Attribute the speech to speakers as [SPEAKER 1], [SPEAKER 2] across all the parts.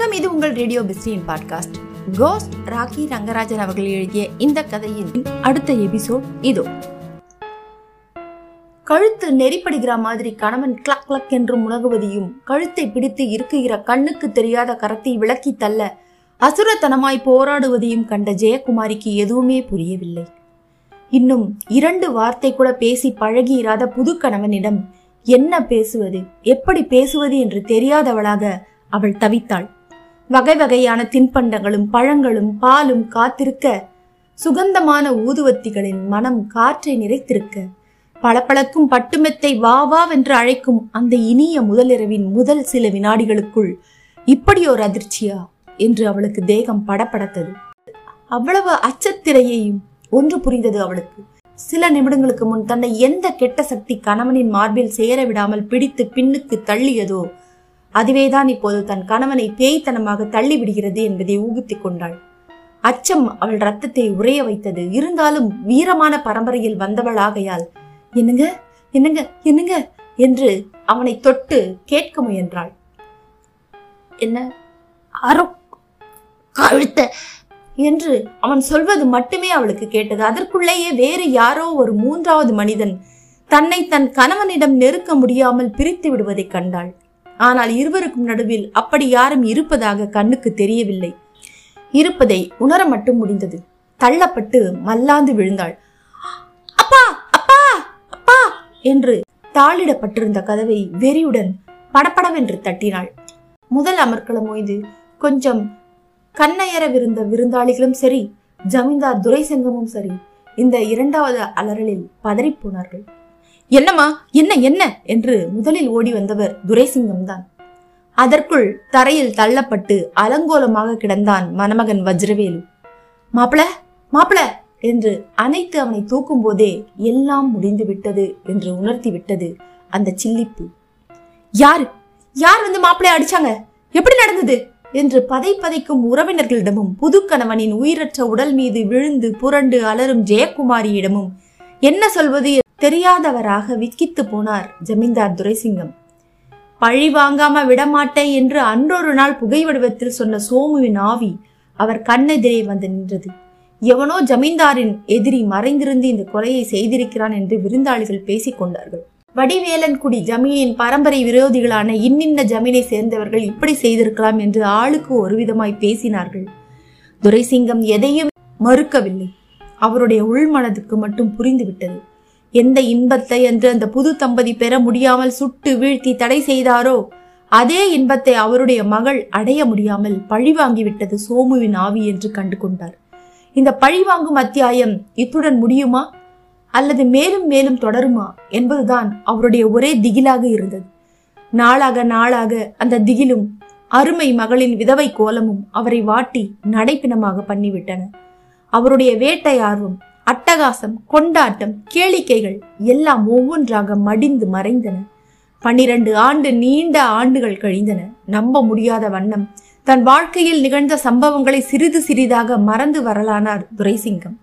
[SPEAKER 1] வணக்கம். இது உங்கள் ரேடியோ பிஸ்டின் பாட்காஸ்ட். கோஸ்ட் ராக்கி ரங்கராஜன் அவர்கள் எழுதிய இந்த கதையின் அடுத்த எபிசோட் இதோ. கழுத்து நெறிப்படுகிற மாதிரி கணவன் கிளக் கிளக் என்று முனகுவதையும் கழுத்தை பிடித்து இருக்குகிற கண்ணுக்கு தெரியாத கரத்தை விளக்கி தள்ள அசுரத்தனமாய் போராடுவதையும் கண்ட ஜெயக்குமாரிக்கு எதுவுமே புரியவில்லை. இன்னும் இரண்டு வார்த்தை கூட பேசி பழகியிராத புது கணவனிடம் என்ன பேசுவது எப்படி பேசுவது என்று தெரியாதவளாக அவள் தவித்தாள். வகை வகையான தின்பண்டங்களும் பழங்களும் பாலும் காத்திருக்க சுகந்தமான ஊதுவத்திகளின் மனம் காற்றை நிறைத்திருக்க. பளபளக்கும் பட்டுமெத்தை வா வா வென்று அழைக்கும் அந்த இனிய முதலிரவின் முதல் சில வினாடிகளுக்குள் இப்படி ஒரு அதிர்ச்சியா? என்று அவளுக்கு தேகம் படபடத்தது அவ்வளவு அச்சத்திரையையும் ஒன்று புரிந்தது அவளுக்கு. சில நிமிடங்களுக்கு முன் தன்னை எந்த கெட்ட சக்தி கணவனின் மார்பில் சேர விடாமல் பிடித்து பின்னுக்கு தள்ளியதோ அதுவேதான் இப்போது தன் கணவனை பேய்த்தனமாக தள்ளிவிடுகிறது என்பதை ஊகித்துக் கொண்டாள். அச்சம் அவள் ரத்தத்தை உறைய வைத்தது. இருந்தாலும் வீரமான பரம்பரையில் வந்தவளாகையால் என்னங்க என்னங்க என்னங்க? என்று அவனை தொட்டு கேட்க முயன்றாள். என்ன அரு கழுத்த என்று அவன் சொல்வது மட்டுமே அவளுக்கு கேட்டது. அதற்குள்ளேயே வேறு யாரோ ஒரு மூன்றாவது மனிதன் தன்னை தன் கணவனிடம் நெருக்க முடியாமல் பிரித்து விடுவதை கண்டாள். ஆனால் இருவருக்கும் நடுவில் அப்படி யாரும் இருப்பதாக கண்ணுக்கு தெரியவில்லை. இருப்பதை உணர மட்டும் முடிந்தது. தள்ளப்பட்டு மல்லாந்து விழுந்தாள். அப்பா அப்பா அப்பா என்று தாளிடப்பட்டிருந்த கதவை வெறியுடன் படப்படவென்று தட்டினாள். முதல் அமர்க்களம் ஓய்ந்து கொஞ்சம் கண்ணயரவிருந்த விருந்தாளிகளும் சரி ஜமீன்தார் துரைசங்கமும் சரி இந்த இரண்டாவது அலறலில் பதறிப்போனார்கள் என்னம்மா? என்ன என்ன? என்று முதலில் ஓடி வந்தவர் துரைசிங்கம் தான் அதற்குள் தரையில் தள்ளப்பட்டு அலங்கோலமாக கிடந்தான் மணமகன் வஜ்ரவேலு. மாப்பிள மாப்பிள! என்று அனைத்து அவனை தூக்கும் போதே எல்லாம் முடிந்து விட்டது என்று உணர்த்தி விட்டது அந்த சில்லிப்பு. யாரு? யார் வந்து மாப்பிளைய அடிச்சாங்க? எப்படி நடந்தது? என்று பதை பதைக்கும் உறவினர்களிடமும் புது கணவனின் உயிரற்ற உடல் மீது விழுந்து புரண்டு அலரும் ஜெயக்குமாரியிடமும் என்ன சொல்வது? தெரியாதவராக விக்கித்து போனார் ஜமீன்தார் துரைசிங்கம். பழி வாங்காம விடமாட்டேன் என்று அன்றொரு நாள் புகை வடிவத்தில் சொன்ன சோமுவின் ஆவி அவர் கண்ணெதிரே வந்து நின்றது. எவனோ ஜமீன்தாரின் எதிரி மறைந்திருந்து இந்த கொலையை செய்திருக்கிறான் என்று விருந்தாளிகள் பேசிக் கொண்டார்கள். வடிவேலன்குடி ஜமீனின் பரம்பரை விரோதிகளான இன்னின்ன ஜமீனை சேர்ந்தவர்கள் இப்படி செய்திருக்கலாம் என்று ஆளுக்கு ஒரு விதமாய் பேசினார்கள். துரைசிங்கம் எதையும் மறுக்கவில்லை. அவருடைய உள்மனதுக்கு மட்டும் புரிந்துவிட்டது. எந்த இன்பத்தை என்று அந்த புது தம்பதி பெற முடியாமல் சுட்டு வீழ்த்தி தடை செய்தாரோ அதே இன்பத்தை அவருடைய மகள் அடைய முடியாமல் பழிவாங்கிவிட்டது சோமுவின் ஆவி என்று கண்டு கொண்டார் இந்த பழிவாங்கும் அத்தியாயம் இத்துடன் முடியுமா? அல்லது மேலும் மேலும் தொடருமா? என்பதுதான் அவருடைய ஒரே திகிலாக இருந்தது. நாளாக நாளாக அந்த திகிலும் அருமை மகளின் விதவை கோலமும் அவரை வாட்டி நடைப்பிணமாக பண்ணிவிட்டன. அவருடைய வேட்டை ஆர்வம் அட்டகாசம் கொண்டாட்டம் கேளிக்கைகள் எல்லாம் ஒவ்வொன்றாக மடிந்து மறைந்தன. பன்னிரண்டு ஆண்டு நீண்ட ஆண்டுகள் கழிந்தன. நம்ப முடியாத வண்ணம். தன் வாழ்க்கையில் நிகழ்ந்த சம்பவங்களை சிறிது சிறிதாக மறந்து வரலானார் துரைசிங்கம்.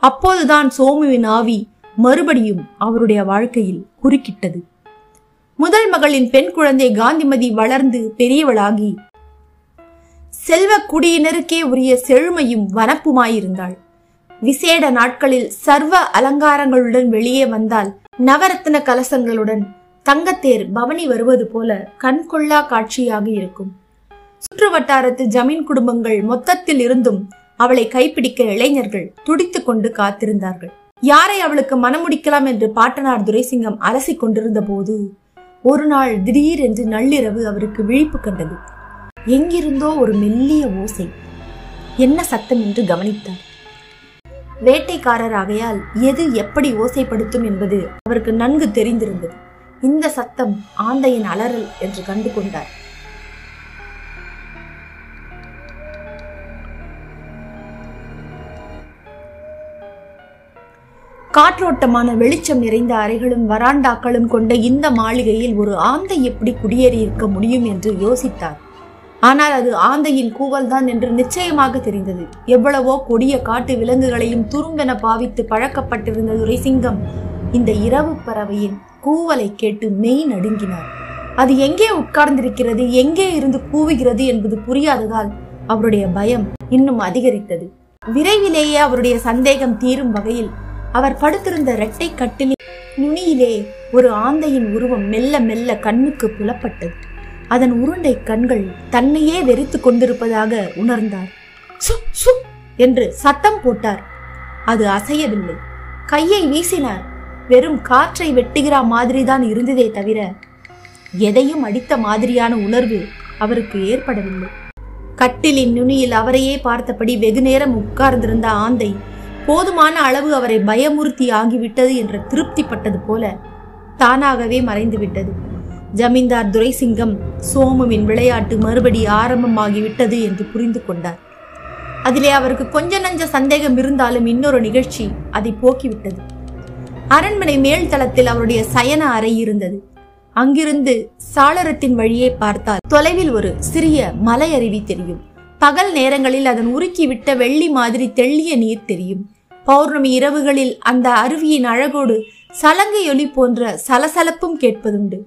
[SPEAKER 1] அப்போதுதான் சோமுவின் ஆவி மறுபடியும் அவருடைய வாழ்க்கையில் குறுக்கிட்டது. முதல் மகளின் பெண் குழந்தை காந்திமதி வளர்ந்து பெரியவளாகி செல்வ குடியினருக்கே உரிய செழுமையும் வனப்புமாயிருந்தாள். விசேட நாட்களில் சர்வ அலங்காரங்களுடன் வெளியே வந்தால் நவரத்ன கலசங்களுடன் தங்கத்தேர் பவனி வருவது போல கண்கொள்ளா காட்சியாக இருக்கும். சுற்று வட்டாரத்து ஜமீன் குடும்பங்கள் மொத்தத்தில் இருந்தும் அவளை கைப்பிடிக்க இளைஞர்கள் துடித்துக் கொண்டு காத்திருந்தார்கள். யாரை அவளுக்கு மனமுடிக்கலாம் என்று பாட்டனார் துரைசிங்கம் அலசி கொண்டிருந்த போது ஒரு நாள் திடீரென்று நள்ளிரவு அவருக்கு விழிப்பு கண்டது. எங்கிருந்தோ ஒரு மெல்லிய ஓசை. என்ன சத்தம் என்று கவனித்தார் வேட்டைக்காரர் ஆகையால் எது எப்படி ஓசைப்படுத்தும் என்பது அவருக்கு நன்கு தெரிந்திருந்தது. இந்த சத்தம் ஆந்தையின் அலறல் என்று கண்டு கொண்டார். காற்றோட்டமான வெளிச்சம் நிறைந்த அறைகளும் வராண்டாக்களும் கொண்ட இந்த மாளிகையில் ஒரு ஆந்தை எப்படி குடியேறி இருக்க முடியும் என்று யோசித்தார். ஆனால் அது ஆந்தையின் கூவல்தான் என்று நிச்சயமாக தெரிந்தது. எவ்வளவோ கொடிய காட்டு விலங்குகளையும் துரும்பென பாவித்து பழக்கப்பட்டிருந்த துரைசிங்கம் இந்த இரவு பறவையின் கூவலை கேட்டு மெய் நடுங்கினார். அது எங்கே உட்கார்ந்திருக்கிறது எங்கே இருந்து கூவுகிறது என்பது புரியாததால் அவருடைய பயம் இன்னும் அதிகரித்தது. விரைவிலேயே அவருடைய சந்தேகம் தீரும் வகையில் அவர் படுத்திருந்த இரட்டை கட்டிலின் நுனியிலே ஒரு ஆந்தையின் உருவம் மெல்ல மெல்ல கண்ணுக்கு புலப்பட்டது. அதன் உருண்டை கண்கள் தன்னையே வெறித்து கொண்டிருப்பதாக உணர்ந்தார். சு சு என்று சத்தம் போட்டார். அது அசையவில்லை. கையை வீசினார். வெறும் காற்றை வெட்டுகிற மாதிரிதான் இருந்ததே தவிர எதையும் அடித்த மாதிரியான உணர்வு அவருக்கு ஏற்படவில்லை. கட்டிலின் நுனியில் அவரையே பார்த்தபடி வெகு நேரம் உட்கார்ந்திருந்த ஆந்தை போதுமான அளவு அவரை பயமுறுத்தி ஆகிவிட்டது என்ற திருப்திப்பட்டது போல தானாகவே மறைந்து விட்டது ஜமீன்தார் துரைசிங்கம் சோமுவின் விளையாட்டு மறுபடி ஆரம்பமாகிவிட்டது என்று புரிந்து கொண்டார். அதிலே அவருக்கு கொஞ்ச நஞ்ச சந்தேகம் இருந்தாலும் இன்னொரு நிகழ்ச்சி அதை போக்கிவிட்டது. அரண்மனை மேல் தளத்தில் அவருடைய சயன அறை இருந்தது. அங்கிருந்து சாளரத்தின் வழியே பார்த்தால் தொலைவில் ஒரு சிறிய மலை அருவி தெரியும். பகல் நேரங்களில் அதன் உருக்கிவிட்ட வெள்ளி மாதிரி தெள்ளிய நீர் தெரியும். பௌர்ணமி இரவுகளில் அந்த அருவியின் அழகோடு சலங்கை ஒலி போன்ற சலசலப்பும் கேட்பதுண்டு.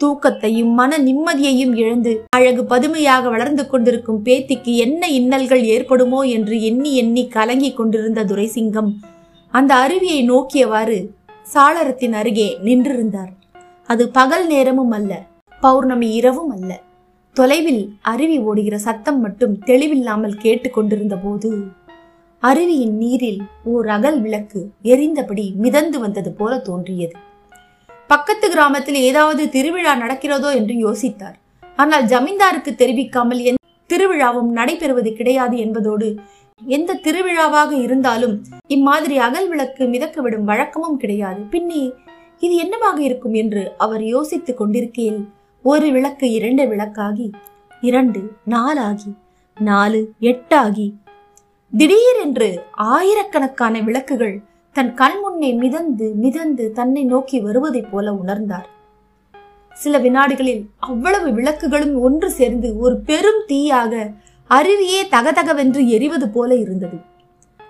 [SPEAKER 1] தூக்கத்தையும் மன நிம்மதியையும் இழந்து அழகு பதுமையாக வளர்ந்து கொண்டிருக்கும் பேத்திக்கு என்ன இன்னல்கள் ஏற்படுமோ என்று எண்ணி எண்ணி கலங்கி கொண்டிருந்த துரைசிங்கம் அந்த அருவியை நோக்கியவாறு சாளரத்தின் அருகே நின்றிருந்தார். அது பகல் நேரமும் அல்ல பௌர்ணமி இரவும் அல்ல. தொலைவில் அருவி ஓடுகிற சத்தம் மட்டும் தெளிவில்லாமல் கேட்டுக்கொண்டிருந்த போது அருவியின் நீரில் ஓர் அகல் விளக்கு எரிந்தபடி மிதந்து வந்தது போல தோன்றியது. பக்கத்து கிராமத்தில் ஏதாவது திருவிழா நடக்கிறதோ என்று யோசித்தார். ஆனால் ஜமீன்தாருக்கு தெரிவிக்காமல் எந்த திருவிழாவும் நடைபெறுவது கிடையாது என்பதோடு எந்த திருவிழாவாக இருந்தாலும் இம்மாதிரி அகல் விளக்கு மிதக்க விடும் வழக்கமும் கிடையாது. பின்னே இது என்னவாக இருக்கும் என்று அவர் யோசித்துக் கொண்டிருக்கையில் ஒரு விளக்கு இரண்டு விளக்காகி இரண்டு நாலாகி நாலு எட்டாகி திடீரென்று ஆயிரக்கணக்கான விளக்குகள் தன் கண் முன்னே மிதந்து மிதந்து தன்னை நோக்கி வருவதைப் போல உணர்ந்தார். சில வினாடிகளில் அவ்வளவு விளக்குகளும் ஒன்று சேர்ந்து ஒரு பெரும் தீயாக அருவியே தகதகவென்று எரிவது போல இருந்தது.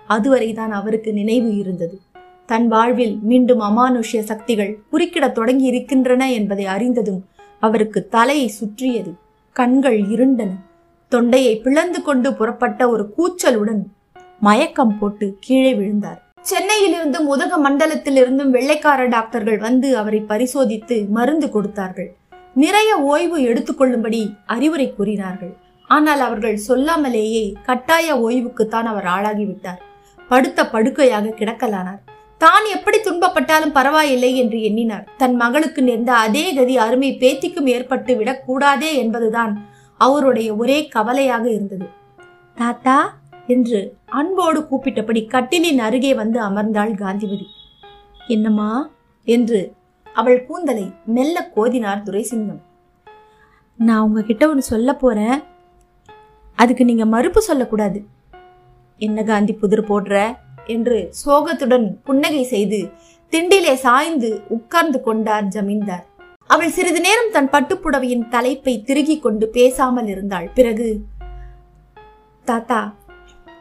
[SPEAKER 1] அதுவரைதான் அவருக்கு நினைவு இருந்தது. தன் வாழ்வில் மீண்டும் அமானுஷ்ய சக்திகள் குறுக்கிடத் தொடங்கி இருக்கின்றன என்பதை அறிந்ததும் அவருக்கு தலையை சுற்றியது கண்கள் இருண்டன. தொண்டையை பிளந்து கொண்டு புறப்பட்ட ஒரு கூச்சலுடன் மயக்கம் போட்டு கீழே விழுந்தார். சென்னையிலிருந்தும் உதக மண்டலத்திலிருந்தும் வெள்ளைக்கார டாக்டர்கள் வந்து அவரை பரிசோதித்து மருந்து கொடுத்தார்கள். நிறைய ஓய்வு எடுத்துக்கொள்ளும்படி அறிவுரை கூறினார்கள். ஆனால் அவர்கள் சொல்லாமலேயே கட்டாய ஓய்வுக்குத்தான் அவர் ஆளாகிவிட்டார். படுத்த படுக்கையாக கிடக்கலானார். தான் எப்படி துன்பப்பட்டாலும் பரவாயில்லை என்று எண்ணினார். தன் மகளுக்கு நேர்ந்த அதே கதி அருமை பேத்திக்கும் ஏற்பட்டு விடக்கூடாதே என்பதுதான் அவருடைய ஒரே கவலையாக இருந்தது. தாத்தா என்று அன்போடு கூப்பிட்டபடி கட்டிலின் அருகே வந்து அமர்ந்தாள் காந்திமதி. என்னம்மா? என்று அவள் கூந்தலை மெல்ல கோதினார் துரைசிங்கம். நான் உங்ககிட்ட ஒன்று சொல்ல போறேன். அதுக்கு நீங்க மறுப்பு சொல்லக்கூடாது. என்ன காந்தி புதிர் போடுற? என்று சோகத்துடன் புன்னகை செய்து திண்டிலே சாய்ந்து உட்கார்ந்து கொண்டார் ஜமீன்தார். அவள் சிறிது நேரம் தன் பட்டுப்புடவையின் தலைப்பை திருகிக் கொண்டு பேசாமல் இருந்தாள். பிறகு தாத்தா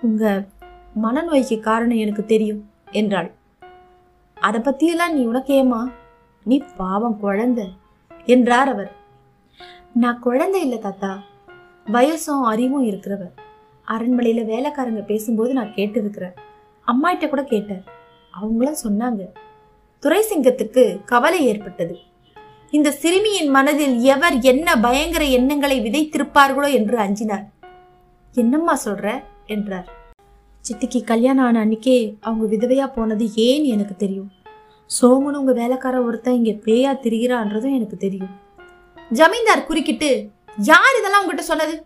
[SPEAKER 1] உங்க மனநோய்க்கு காரணம் எனக்கு தெரியும் என்றாள். அதை பத்தியெல்லாம் நீ உனக்கேமா நீ பாவம் குழந்தை என்றார் அவர். நான் குழந்தை இல்லை தாத்தா வயசும் அறிவும் இருக்கிறவர். அரண்மனையில வேலைக்காரங்க பேசும்போது நான் கேட்டிருக்கிறேன். அம்மாட்ட கூட கேட்டேன். அவங்களும் சொன்னாங்க துரைசிங்கத்துக்கு கவலை ஏற்பட்டது. இந்த சிறுமியின் மனதில் எவர் என்ன பயங்கர எண்ணங்களை விதைத்திருப்பார்களோ என்று அஞ்சினார். என்னம்மா சொல்ற? என்றார். சித்திக்கு கல்யாணம் ஆன அன்னைக்கே அவங்க விதவையா போனது ஏன் எனக்கு தெரியும்? சோமுன்னு உங்க வேலைக்கார ஒருத்தன் இங்க பேயா திரிகிறான்றதும் எனக்கு தெரியும். ஜமீன்தார் குறுக்கிட்டு யார் இதெல்லாம் உங்ககிட்ட சொன்னது?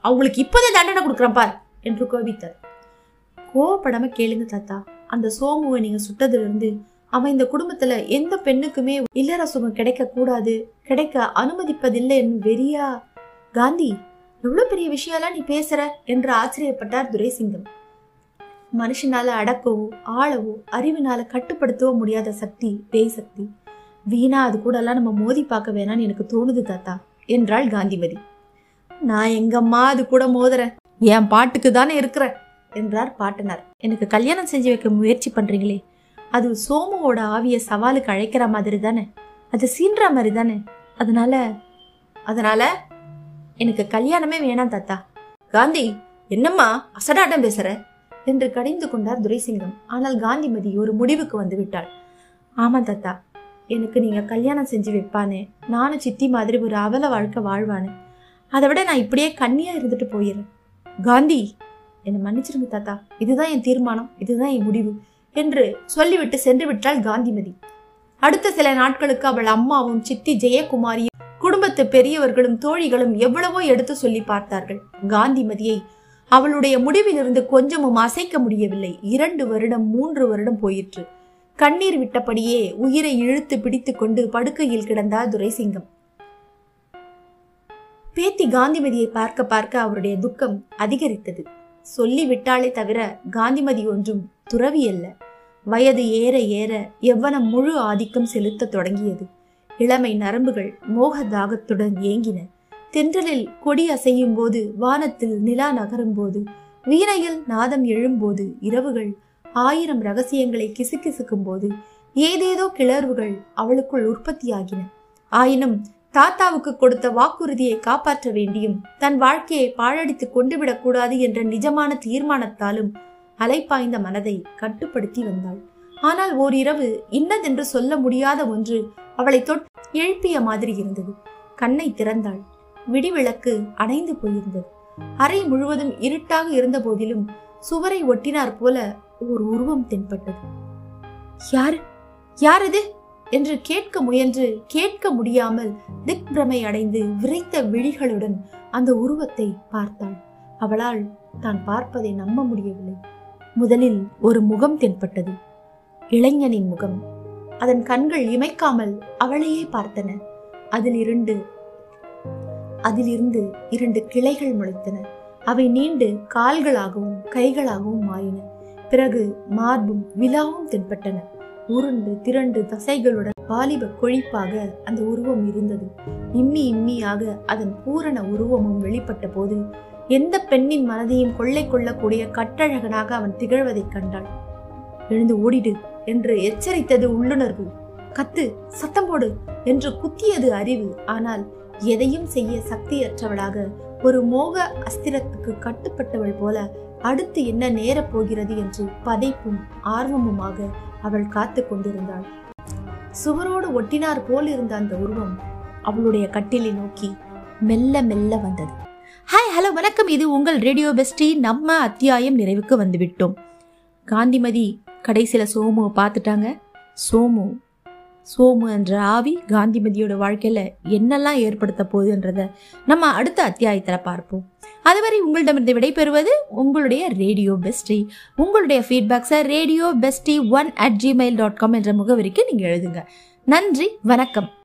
[SPEAKER 1] அவங்களுக்கு இப்போதே தண்டனை கொடுக்குறேன் பார் என்று கோபித்தார். கோவப்படாம கேளுங்க தாத்தா. அந்த சோமுவை நீங்க சுட்டதுல இருந்து அவன் இந்த குடும்பத்துல எந்த பெண்ணுக்குமே இல்லற சுகம் கிடைக்க கூடாது கிடைக்க அனுமதிப்பதில்லை என்று வெறியா காந்தி எவ்வளவு பெரிய விஷயம்லாம் நீ பேசுற என்று ஆச்சரியப்பட்டார் துரைசிங்கம். மனுஷனால அடக்கவோ ஆளவோ அறிவினால கட்டுப்படுத்தவோ முடியாத சக்தி பேய் சக்தி. வீணா அது கூட எல்லாம் நம்ம மோதி பார்க்க வேணாம்னு எனக்கு தோணுது தாத்தா என்றாள் காந்திமதி. நான் எங்கம்மா அது கூட மோதுறேன்? என் பாட்டுக்கு தானே இருக்கிறேன் என்றார் பாட்டனார். எனக்கு கல்யாணம் செஞ்சு வைக்க முயற்சி பண்றீங்களே அது சோமுவோட ஆவிய சவாலுக்கு அழைக்கிற மாதிரி தானே? அது சீன்ற மாதிரி தானே? அதனால அதனால எனக்கு கல்யாணமே வேணாம் தாத்தா. காந்தி என்னம்மா அசடாட்டம் பேசுற? என்று கடிந்து கொண்டார் துரைசிங்கம். ஆனால் காந்திமதி ஒரு முடிவுக்கு வந்து விட்டாள். ஆமா தாத்தா. எனக்கு நீங்க கல்யாணம் செஞ்சு வைப்பானே. நானும் சித்தி மாதிரி ஒரு அவல வாழ்க்கை வாழ்வானே. அதை விட நான் இப்படியே கண்ணியா இருந்துட்டு போயிடுறேன் காந்தி என்னை மன்னிச்சிருங்க தாத்தா. இதுதான் என் தீர்மானம். இதுதான் என் முடிவு என்று சொல்லிவிட்டு சென்று விட்டாள் காந்திமதி. அடுத்த சில நாட்களுக்கு அவள் அம்மாவும் சித்தி ஜெயக்குமாரி குடும்பத்து பெரியவர்களும் தோழிகளும் எவ்வளவோ எடுத்து சொல்லி பார்த்தார்கள். காந்திமதியை அவளுடைய முடிவிலிருந்து கொஞ்சமும் அசைக்க முடியவில்லை. இரண்டு வருடம் மூன்று வருடம் போயிற்று. கண்ணீர் விட்டபடியே உயிரை இழுத்து பிடித்து கொண்டு படுக்கையில் கிடந்தார் துரைசிங்கம். பேத்தி காந்திமதியை பார்க்க பார்க்க அவருடைய துக்கம் அதிகரித்தது. சொல்லி விட்டாலே தவிர காந்திமதி ஒன்றும் துறவி அல்ல வயது ஏற ஏற எவ்வனம் முழு ஆதிக்கம் செலுத்த தொடங்கியது. இளமை நரம்புகள் மோக தாகத்துடன் ஏங்கின. தென்றலில் கொடி அசையும் போது வானத்தில் நிலா நகரும் போது வீணையில் நாதம் எழும்போது இரவுகள் ஆயிரம் ரகசியங்களை கிசுகிசுக்கும் போது ஏதேதோ கிளர்வுகள் அவளுக்குள் உற்பத்தியாகின. ஆயினும் தாத்தாவுக்கு கொடுத்த வாக்குறுதியை காப்பாற்ற வேண்டியும் தன் வாழ்க்கையை பாழடித்து கொண்டு விடக்கூடாது என்ற நிஜமான தீர்மானத்தாலும் அலைப்பாய்ந்த மனதை கட்டுப்படுத்தி வந்தாள். ஆனால் ஓரிரவு இன்னதென்று சொல்ல முடியாத ஒன்று அவளை தொட்டு எழுப்பிய மாதிரி இருந்தது. கண்ணை திறந்தாள். விடிவிளக்கு அடைந்து போயிருந்தது. அறை முழுவதும் இருட்டாக இருந்த போதிலும் சுவரை ஒட்டினார் போல ஒரு உருவம் தென்பட்டது. யாரு? யார் இது என்று கேட்க முயன்று கேட்க முடியாமல் திக் பிரமை அடைந்து விரைத்த விழிகளுடன் அந்த உருவத்தை பார்த்தாள். அவளால் தான் பார்ப்பதை நம்ப முடியவில்லை. முதலில் ஒரு முகம் தென்பட்டது. இளைஞனின் முகம். அதன் கண்கள் இமைக்காமல் அவளையே பார்த்தன. அதில் இரண்டு அதிலிருந்து இரண்டு கிளைகள் முளைத்தன. அவை நீண்டு கால்களாகவும் கைகளாகவும் மாறின. பிறகு மார்பும் விழாவும் தென்பட்டன. உருண்டு திரண்டு தசைகளுடன் வாலிப கொழிப்பாக அந்த உருவம் இருந்தது. இம்மி இம்மியாக அதன் பூரண உருவமும் வெளிப்பட்ட போது எந்த பெண்ணின் மனதையும் கொள்ளை கொள்ளக்கூடிய கட்டழகனாக அவன் திகழ்வதைக் கண்டாள். எழுந்து ஓடிடு. என்று எச்சரித்தது உள்ளுணர்வு. கத்து சத்தம் போடு என்று குத்தியது அறிவு. ஆனால் எதையும் செய்ய சக்தியற்றவளாக ஒரு மோக அஸ்திரத்துக்கு கட்டுப்பட்டவள் போல அடுத்து என்ன நேரப் போகிறது என்று பதைப்பும் ஆர்வமுமாக அவள் காத்து கொண்டிருந்தாள். சுவரோடு ஒட்டினார் போல் இருந்த அந்த உருவம் அவளுடைய கட்டிலை நோக்கி மெல்ல மெல்ல வந்தது. ஹாய் ஹலோ வணக்கம். இது உங்கள் ரேடியோ பெஸ்டி. நம்ம அத்தியாயம் நிறைவுக்கு வந்துவிட்டோம். காந்திமதி கடைசியில் சோமுவை பார்த்துட்டாங்க. சோமு சோமு என்ற ஆவி காந்திமதியோட வாழ்க்கையில் என்னெல்லாம் ஏற்படுத்த போகுதுன்றத நம்ம அடுத்த அத்தியாயத்தில் பார்ப்போம். அதுவரை உங்களிடமிருந்து விடைபெறுவது உங்களுடைய ரேடியோ பெஸ்டி. உங்களுடைய ஃபீட்பேக்ஸை radio bestie one at Gmail dot com என்ற முகவரிக்கு நீங்கள் எழுதுங்க. நன்றி வணக்கம்.